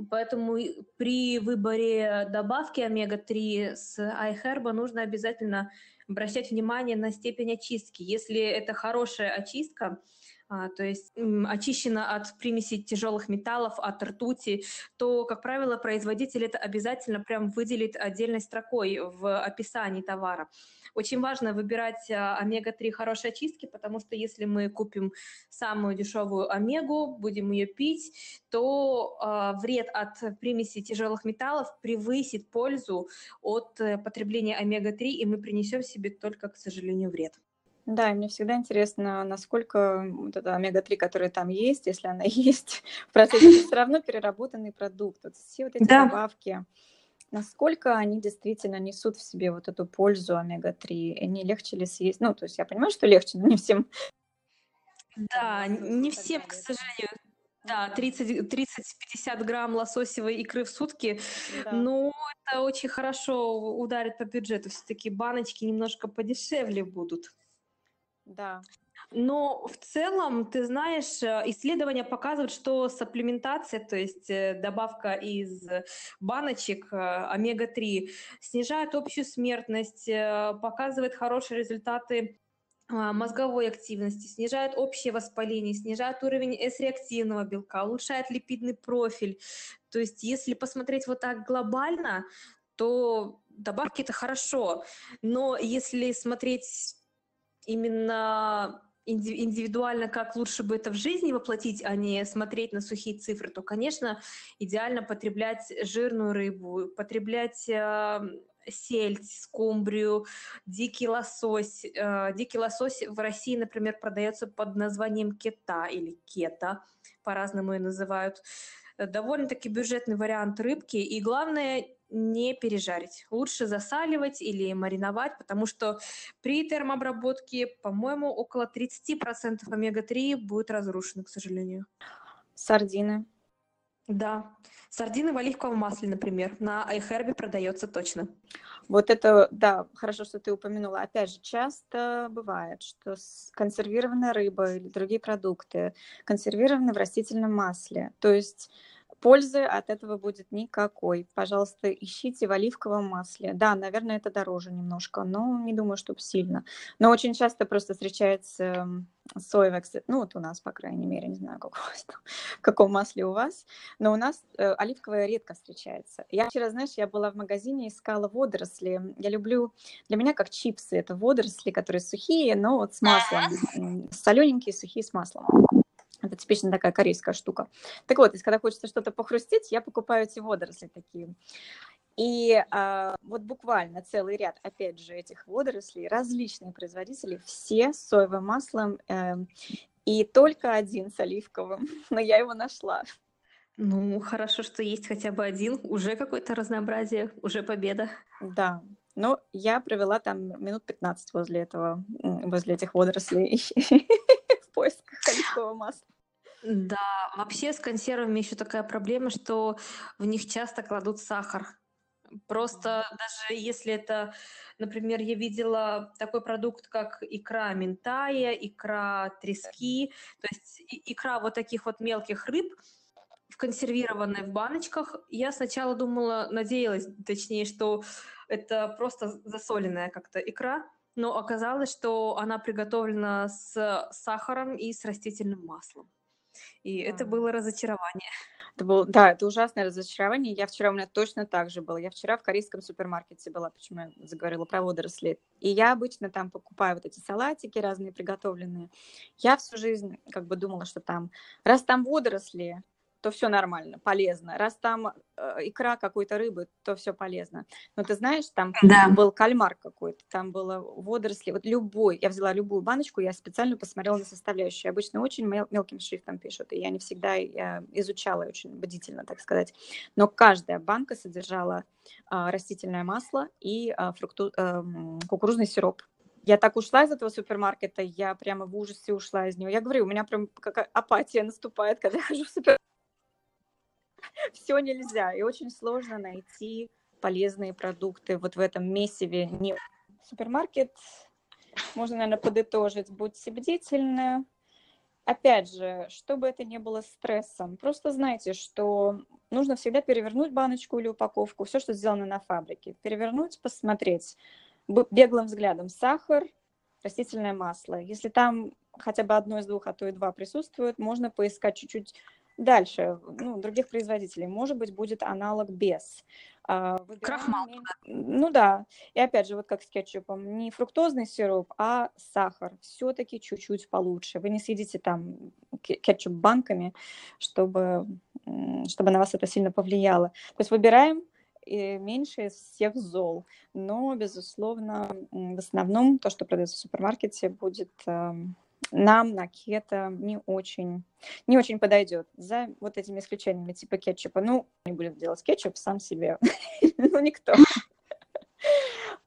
Поэтому при выборе добавки омега-3 с iHerb нужно обязательно обращать внимание на степень очистки. Если это хорошая очистка, то есть очищена от примесей тяжелых металлов, от ртути, то, как правило, производитель это обязательно прям выделит отдельной строкой в описании товара. Очень важно выбирать а, омега-3 хорошей очистки, потому что если мы купим самую дешевую омегу, будем ее пить, то э, вред от примеси тяжелых металлов превысит пользу от э, потребления омега-3, и мы принесем себе только, к сожалению, вред. Да, и мне всегда интересно, насколько вот эта омега-3, которая там есть, если она есть, в процессе, это все равно переработанный продукт. Вот все вот эти да. добавки, насколько они действительно несут в себе вот эту пользу омега-3, и не легче ли съесть? Ну, то есть я понимаю, что легче, но не всем. Да, не всем, к сожалению. Да, 30-50 грамм лососевой икры в сутки. Да. Ну, это очень хорошо ударит по бюджету. Все-таки баночки немножко подешевле будут. Да. Но в целом, ты знаешь, э, исследования показывают, что сапплементация, то есть э, добавка из баночек э, омега-3, снижает общую смертность, показывает хорошие результаты а, мозговой активности, снижает общее воспаление, снижает уровень С-реактивного белка, улучшает липидный профиль. То есть если посмотреть вот так глобально, то добавки это хорошо, но если смотреть именно индивидуально, как лучше бы это в жизни воплотить, а не смотреть на сухие цифры, то, конечно, идеально потреблять жирную рыбу, потреблять э, сельдь, скумбрию, дикий лосось. Э, дикий лосось в России, например, продается под названием кета или кета, по-разному ее называют. Довольно-таки бюджетный вариант рыбки. И главное, не пережарить. Лучше засаливать или мариновать, потому что при термообработке, по-моему, около 30% омега-3 будет разрушено, к сожалению. Сардины. Да. Сардины в оливковом масле, например, на iHerb продается точно. Вот это, да, хорошо, что ты упомянула. Опять же, часто бывает, что консервированная рыба или другие продукты консервированы в растительном масле. То есть пользы от этого будет никакой. Пожалуйста, ищите в оливковом масле. Да, наверное, это дороже немножко, но не думаю, чтобы сильно. Но очень часто просто встречается соевое, ну вот у нас, по крайней мере, не знаю, как у вас там, в каком масле у вас, но у нас э, оливковое редко встречается. Я вчера, знаешь, я была в магазине, искала водоросли. Я люблю, для меня как чипсы, это водоросли, которые сухие, но вот с маслом, солененькие, сухие с маслом. Это типично такая корейская штука. Так вот, если когда хочется что-то похрустеть, я покупаю эти водоросли такие. И а, вот буквально целый ряд, опять же, этих водорослей, различные производители, все с соевым маслом, э, и только один с оливковым, но я его нашла. Ну, хорошо, что есть хотя бы один, уже какое-то разнообразие, уже победа. Да, но я провела там минут 15 возле этого, возле этих водорослей в поисках оливкового масла. Да, вообще с консервами еще такая проблема, что в них часто кладут сахар. Просто даже если это, например, я видела такой продукт, как икра ментая, икра трески, то есть икра вот таких вот мелких рыб, в консервированной в баночках. Я сначала думала, надеялась, точнее, что это просто засоленная как-то икра, но оказалось, что она приготовлена с сахаром и с растительным маслом. И а. это было разочарование. Это был, да, это ужасное разочарование. Я вчера, у меня точно так же было. Я вчера в корейском супермаркете была, почему я заговорила про водоросли. И я обычно там покупаю вот эти салатики разные приготовленные. Я всю жизнь как бы думала, что там, раз там водоросли, то все нормально, полезно. Раз там э, икра какой-то рыбы, то все полезно. Но ты знаешь, там да. был кальмар какой-то, там было водоросли, вот любой. Я взяла любую баночку, я специально посмотрела на составляющие. Обычно очень мел- мелким шрифтом пишут, и я не всегда я изучала очень бдительно, так сказать. Но каждая банка содержала э, растительное масло и э, фрукту, э, кукурузный сироп. Я так ушла из этого супермаркета, я прямо в ужасе ушла из него. Я говорю, у меня прям какая апатия наступает, когда я хожу в супермаркет все нельзя. И очень сложно найти полезные продукты вот в этом месиве. Не... Супермаркет, можно, наверное, подытожить, будьте бдительны. Опять же, чтобы это не было стрессом, просто знайте, что нужно всегда перевернуть баночку или упаковку, все, что сделано на фабрике. Перевернуть, посмотреть беглым взглядом сахар, растительное масло. Если там хотя бы одно из двух, а то и два присутствуют, можно поискать чуть-чуть Дальше, ну, других производителей, может быть, будет аналог без. А, выбираем, Крахмал. Ну да. И опять же, вот как с кетчупом, не фруктозный сироп, а сахар. Все-таки чуть-чуть получше. Вы не съедите там кетчуп банками, чтобы, чтобы на вас это сильно повлияло. То есть выбираем э, меньше из всех зол. Но, безусловно, в основном то, что продается в супермаркете, будет нам на кето не очень, не очень подойдет. За вот этими исключениями типа кетчупа. Ну, не будем делать кетчуп сам себе. ну, никто.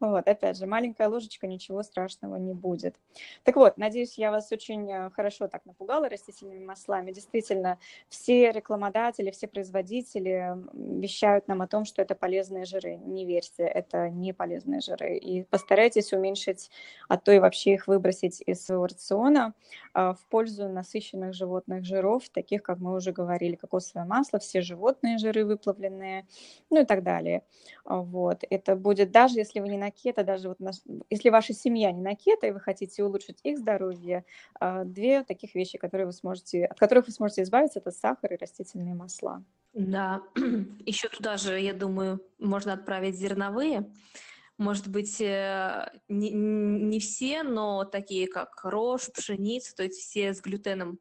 Вот, опять же, маленькая ложечка, ничего страшного не будет. Так вот, надеюсь, я вас очень э, хорошо так напугала растительными маслами. Действительно, все рекламодатели, все производители вещают нам о том, что это полезные жиры. Не верьте, это не полезные жиры. И постарайтесь уменьшить, а то и вообще их выбросить из своего рациона а, в пользу насыщенных животных жиров, таких, как мы уже говорили, кокосовое масло, все животные жиры выплавленные, ну и так далее. Вот. Это будет, даже если вы не на кето, даже вот наш, если ваша семья не на кето, и вы хотите улучшить их здоровье, а, две таких вещи, которые вы сможете, от которых вы сможете избавиться, это сахар и растительные масла. Да, еще туда же, я думаю, можно отправить зерновые. Может быть, э, не, не все, но такие как рожь, пшеница, то есть все с глютеном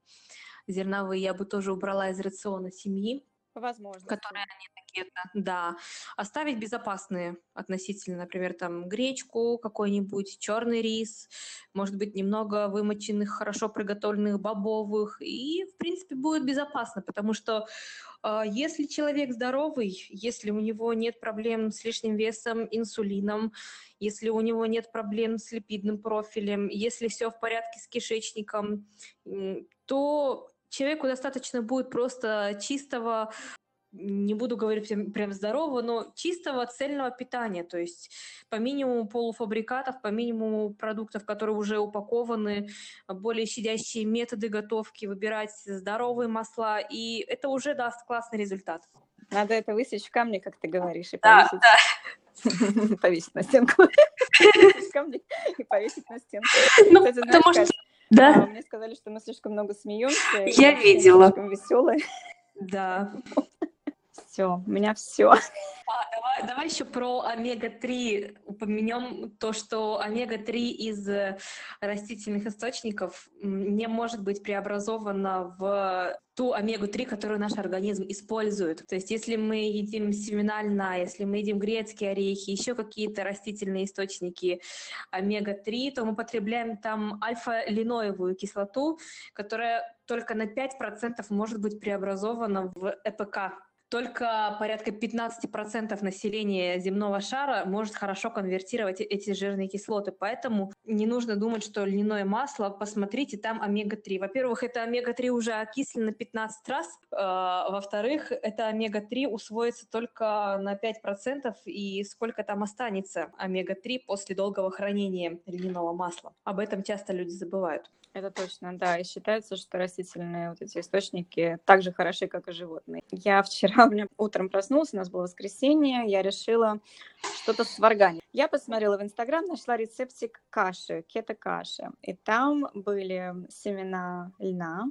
зерновые я бы тоже убрала из рациона семьи. Возможно. Которые они пакета, да. Оставить безопасные относительно, например, там гречку, какой-нибудь черный рис, может быть, немного вымоченных, хорошо приготовленных бобовых, и, в принципе, будет безопасно, потому что э, если человек здоровый, если у него нет проблем с лишним весом, инсулином, если у него нет проблем с липидным профилем, если все в порядке с кишечником, то человеку достаточно будет просто чистого не буду говорить прям, прям здорового, но чистого цельного питания, то есть по минимуму полуфабрикатов, по минимуму продуктов, которые уже упакованы, более щадящие методы готовки, выбирать здоровые масла, и это уже даст классный результат. Надо это высечь в камне, как ты говоришь, и да, повесить, да. повесить на стенку. И повесить на стенку. Ну, Кстати, знаешь, потому что... Да, а, мне сказали, что мы слишком много смеемся. Я видела. Слишком веселые. да. Все, у меня все. А, давай, давай еще про омега-3 упомянем то, что омега-3 из э, растительных источников не может быть преобразована в ту омегу-3, которую наш организм использует. То есть если мы едим семена льна, если мы едим грецкие орехи, еще какие-то растительные источники омега-3, то мы потребляем там альфа-линоевую кислоту, которая только на 5% может быть преобразована в ЭПК только порядка 15% населения земного шара может хорошо конвертировать эти жирные кислоты. Поэтому не нужно думать, что льняное масло, посмотрите, там омега-3. Во-первых, это омега-3 уже окислено 15 раз. Э, Во-вторых, это омега-3 усвоится только на 5%, и сколько там останется омега-3 после долгого хранения льняного масла. Об этом часто люди забывают. Это точно, да. И считается, что растительные вот эти источники так же хороши, как и животные. Я вчера, у меня утром проснулась, у нас было воскресенье, я решила что-то сварганить. Я посмотрела в Инстаграм, нашла рецептик каши, кето-каши. И там были семена льна.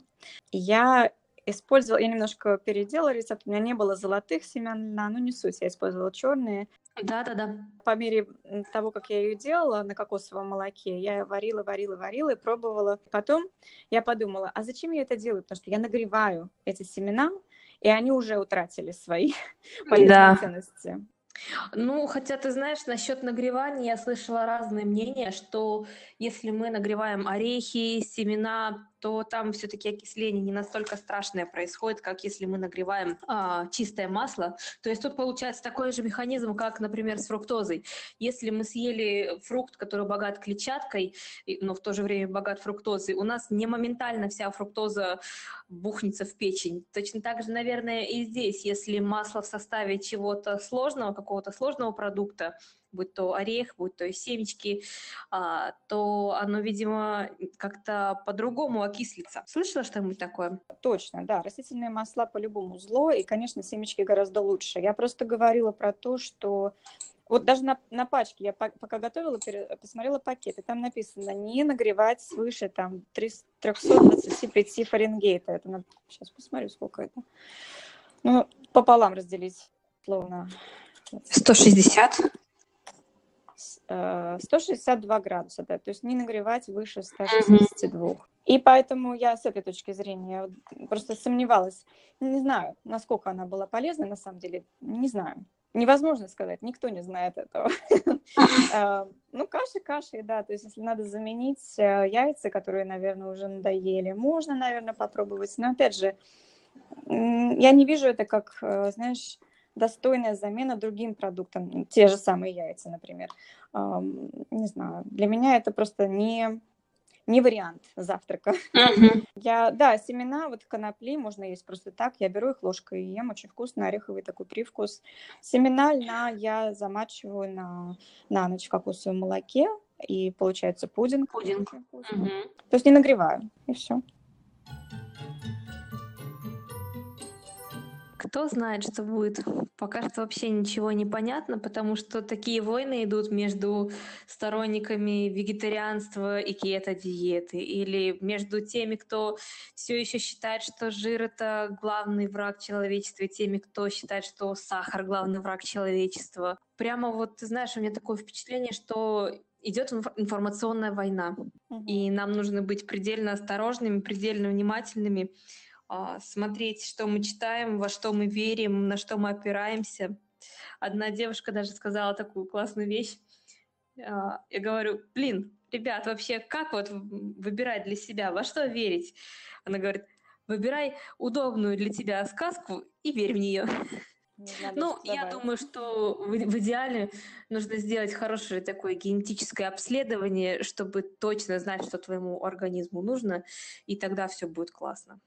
Я использовала, я немножко переделала рецепт, у меня не было золотых семян льна, ну не суть, я использовала черные. Да-да-да. По мере того, как я ее делала на кокосовом молоке, я варила, варила, варила и пробовала. Потом я подумала, а зачем я это делаю? Потому что я нагреваю эти семена, и они уже утратили свои полезные Да. ценности. Ну, хотя ты знаешь, насчет нагревания я слышала разные мнения, что если мы нагреваем орехи, семена, то там все-таки окисление не настолько страшное происходит, как если мы нагреваем а, чистое масло. То есть тут получается такой же механизм, как, например, с фруктозой. Если мы съели фрукт, который богат клетчаткой, но в то же время богат фруктозой, у нас не моментально вся фруктоза бухнется в печень. Точно так же, наверное, и здесь, если масло в составе чего-то сложного, какого-то сложного продукта, будь то орех, будь то семечки, а, то оно, видимо, как-то по-другому окислится. Слышала что-нибудь такое? Точно, да, растительные масла по-любому зло, и, конечно, семечки гораздо лучше. Я просто говорила про то, что вот даже на, на пачке, я по- пока готовила, посмотрела пакет, и там написано не нагревать свыше там 300 325 Фаренгейта. Это надо, сейчас посмотрю, сколько это. Ну, пополам разделить, словно. 160. С- э, 162 градуса, да, то есть не нагревать выше 162. И поэтому я с этой точки зрения просто сомневалась. Не знаю, насколько она была полезна, на самом деле, не знаю. Невозможно сказать, никто не знает этого. Э, Ну, каши, каши, да, то есть если надо заменить э, яйца, которые, наверное, уже надоели, можно, наверное, попробовать. Но, опять же, я не вижу это как, знаешь, достойная замена другим продуктам, те же самые яйца, например. Не знаю, для меня это просто не, не вариант завтрака. Я, да, семена вот конопли можно есть просто так. Я беру их ложкой и ем, очень вкусно, ореховый такой привкус. Семена льна я замачиваю на, на ночь в кокосовом молоке, и получается пудинг. Пудинг. Вкусно. То есть не нагреваю, и все. Кто знает, что будет? Пока что вообще ничего не понятно, потому что такие войны идут между сторонниками вегетарианства и кето-диеты, или между теми, кто все еще считает, что жир это главный враг человечества, и теми, кто считает, что сахар главный враг человечества. Прямо вот, ты знаешь, у меня такое впечатление, что идет инф- информационная война. Мгм. И нам нужно быть предельно осторожными, предельно внимательными, смотреть, что мы читаем, во что мы верим, на что мы опираемся. Одна девушка даже сказала такую классную вещь. А, Я говорю, блин, ребят, вообще как вот выбирать для себя, во что верить? Она говорит, выбирай удобную для тебя сказку и верь в нее. Ну, я добавить. думаю, что в, в идеале нужно сделать хорошее такое генетическое обследование, чтобы точно знать, что твоему организму нужно, и тогда все будет классно.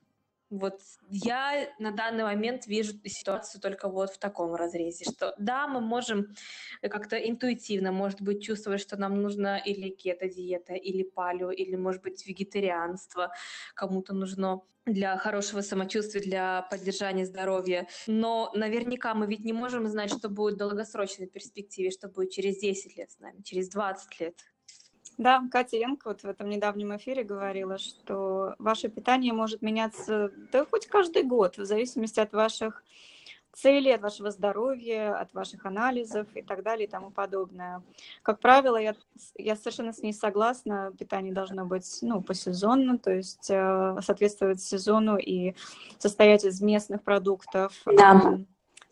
Вот я на данный момент вижу ситуацию только вот в таком разрезе, что да, мы можем как-то интуитивно, может быть, чувствовать, что нам нужно или кето-диета, или палео, или, может быть, вегетарианство, кому-то нужно для хорошего самочувствия, для поддержания здоровья. Но наверняка мы ведь не можем знать, что будет в долгосрочной перспективе, что будет через 10 лет с нами, через 20 лет. Да, Катя Янка вот в этом недавнем эфире говорила, что ваше питание может меняться да хоть каждый год, в зависимости от ваших целей, от вашего здоровья, от ваших анализов и так далее и тому подобное. Как правило, я, я совершенно с ней согласна, питание должно быть ну, посезонно, то есть э, соответствовать сезону и состоять из местных продуктов. Да.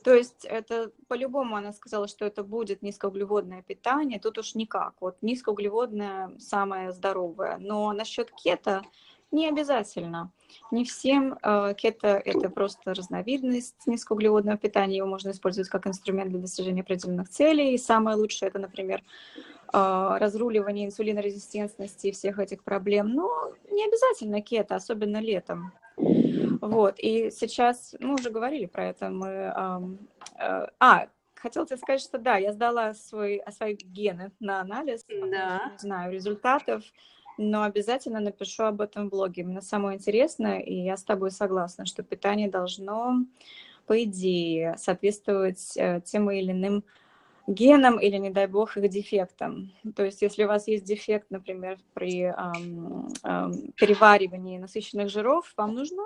То есть это по-любому она сказала, что это будет низкоуглеводное питание, тут уж никак. Вот низкоуглеводное самое здоровое. Но насчет кето не обязательно. Не всем э, кето – это просто разновидность низкоуглеводного питания. Его можно использовать как инструмент для достижения определенных целей. И самое лучшее – это, например, э, разруливание инсулинорезистентности и всех этих проблем. Но не обязательно кето, особенно летом. Вот, и сейчас, мы уже говорили про это, мы... Э, а, хотела тебе сказать, что да, я сдала свой, свои гены на анализ, да. не знаю результатов, но обязательно напишу об этом в блоге. Мне самое интересное, и я с тобой согласна, что питание должно, по идее, соответствовать э, тем или иным генам или, не дай бог, их дефектам. То есть, если у вас есть дефект, например, при эм, эм, переваривании насыщенных жиров, вам нужно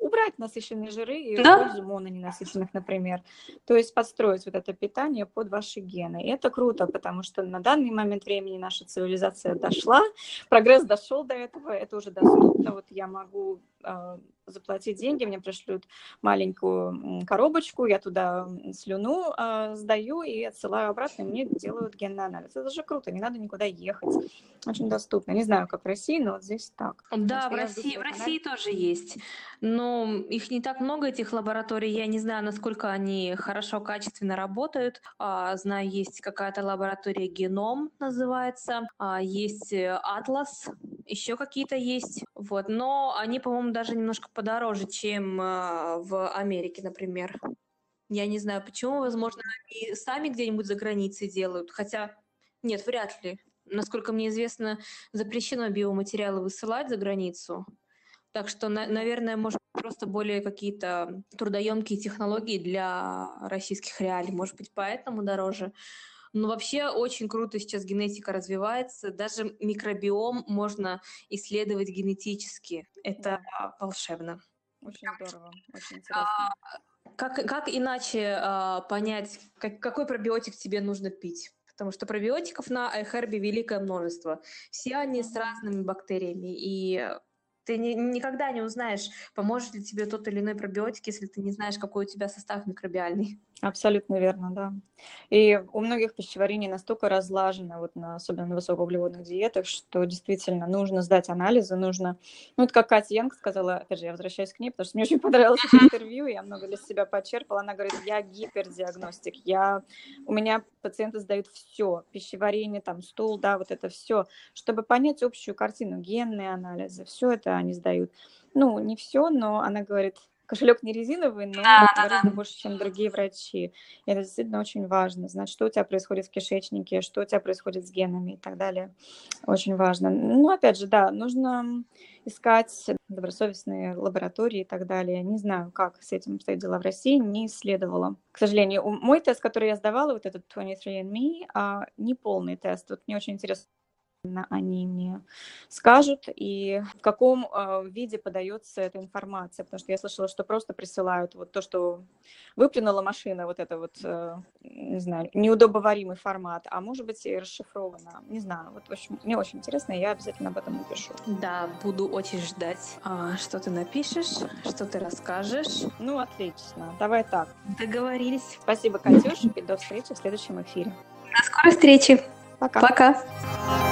убрать насыщенные жиры и да? пользу мононенасыщенных, например. То есть подстроить вот это питание под ваши гены. И это круто, потому что на данный момент времени наша цивилизация дошла, прогресс дошел до этого, это уже доступно. Вот я могу заплатить деньги, мне пришлют маленькую коробочку, я туда слюну э, сдаю и отсылаю обратно, и мне делают генный анализ. Это же круто, не надо никуда ехать. Очень доступно. Не знаю, как в России, но вот здесь так. Да, в России, в России тоже есть. Но их не так много, этих лабораторий. Я не знаю, насколько они хорошо, качественно работают. А, знаю, есть какая-то лаборатория «Геном» называется. А, есть э, «Атлас», еще какие-то есть. Вот. Но они, по-моему, даже немножко подороже, чем э, в Америке, например. Я не знаю почему, возможно, они сами где-нибудь за границей делают, хотя нет, вряд ли. Насколько мне известно, запрещено биоматериалы высылать за границу. Так что, на, наверное, может просто более какие-то трудоемкие технологии для российских реалий, может быть, поэтому дороже. Но вообще очень круто сейчас генетика развивается. Даже микробиом можно исследовать генетически. Это да. волшебно. Очень здорово, очень интересно. А, как, как иначе а, понять, как, какой пробиотик тебе нужно пить? Потому что пробиотиков на iHerb великое множество. Все они с разными бактериями. И ты ни, никогда не узнаешь, поможет ли тебе тот или иной пробиотик, если ты не знаешь, какой у тебя состав микробиальный. Абсолютно верно, да. И у многих пищеварение настолько разлажено, вот на особенно на высокоуглеводных диетах, что действительно нужно сдать анализы, нужно... Ну, вот как Катя Янг сказала, опять же, я возвращаюсь к ней, потому что мне очень понравилось это интервью, я много для себя почерпала. Она говорит, я гипердиагностик, я... у меня пациенты сдают все, пищеварение, там, стул, да, вот это все, чтобы понять общую картину, генные анализы, все это они сдают. Ну, не все, но она говорит, кошелек не резиновый, но да, гораздо да. больше, чем другие врачи. И это действительно очень важно, знать, что у тебя происходит в кишечнике, что у тебя происходит с генами и так далее. Очень важно. Ну, опять же, да, нужно искать добросовестные лаборатории и так далее. Не знаю, как с этим стоят дела в России, не исследовала. К сожалению, мой тест, который я сдавала, вот этот 23andMe, а, не полный тест. Вот мне очень интересно они мне скажут, и в каком э, виде подается эта информация, потому что я слышала, что просто присылают вот то, что выплюнула машина, вот это вот, э, не знаю, неудобоваримый формат, а может быть и расшифровано, не знаю, вот в общем, мне очень интересно, и я обязательно об этом напишу. Да, буду очень ждать, а, что ты напишешь, что ты расскажешь. Ну, отлично, давай так. Договорились. Спасибо, Катюш, и до встречи в следующем эфире. До скорой встречи. Пока. Пока.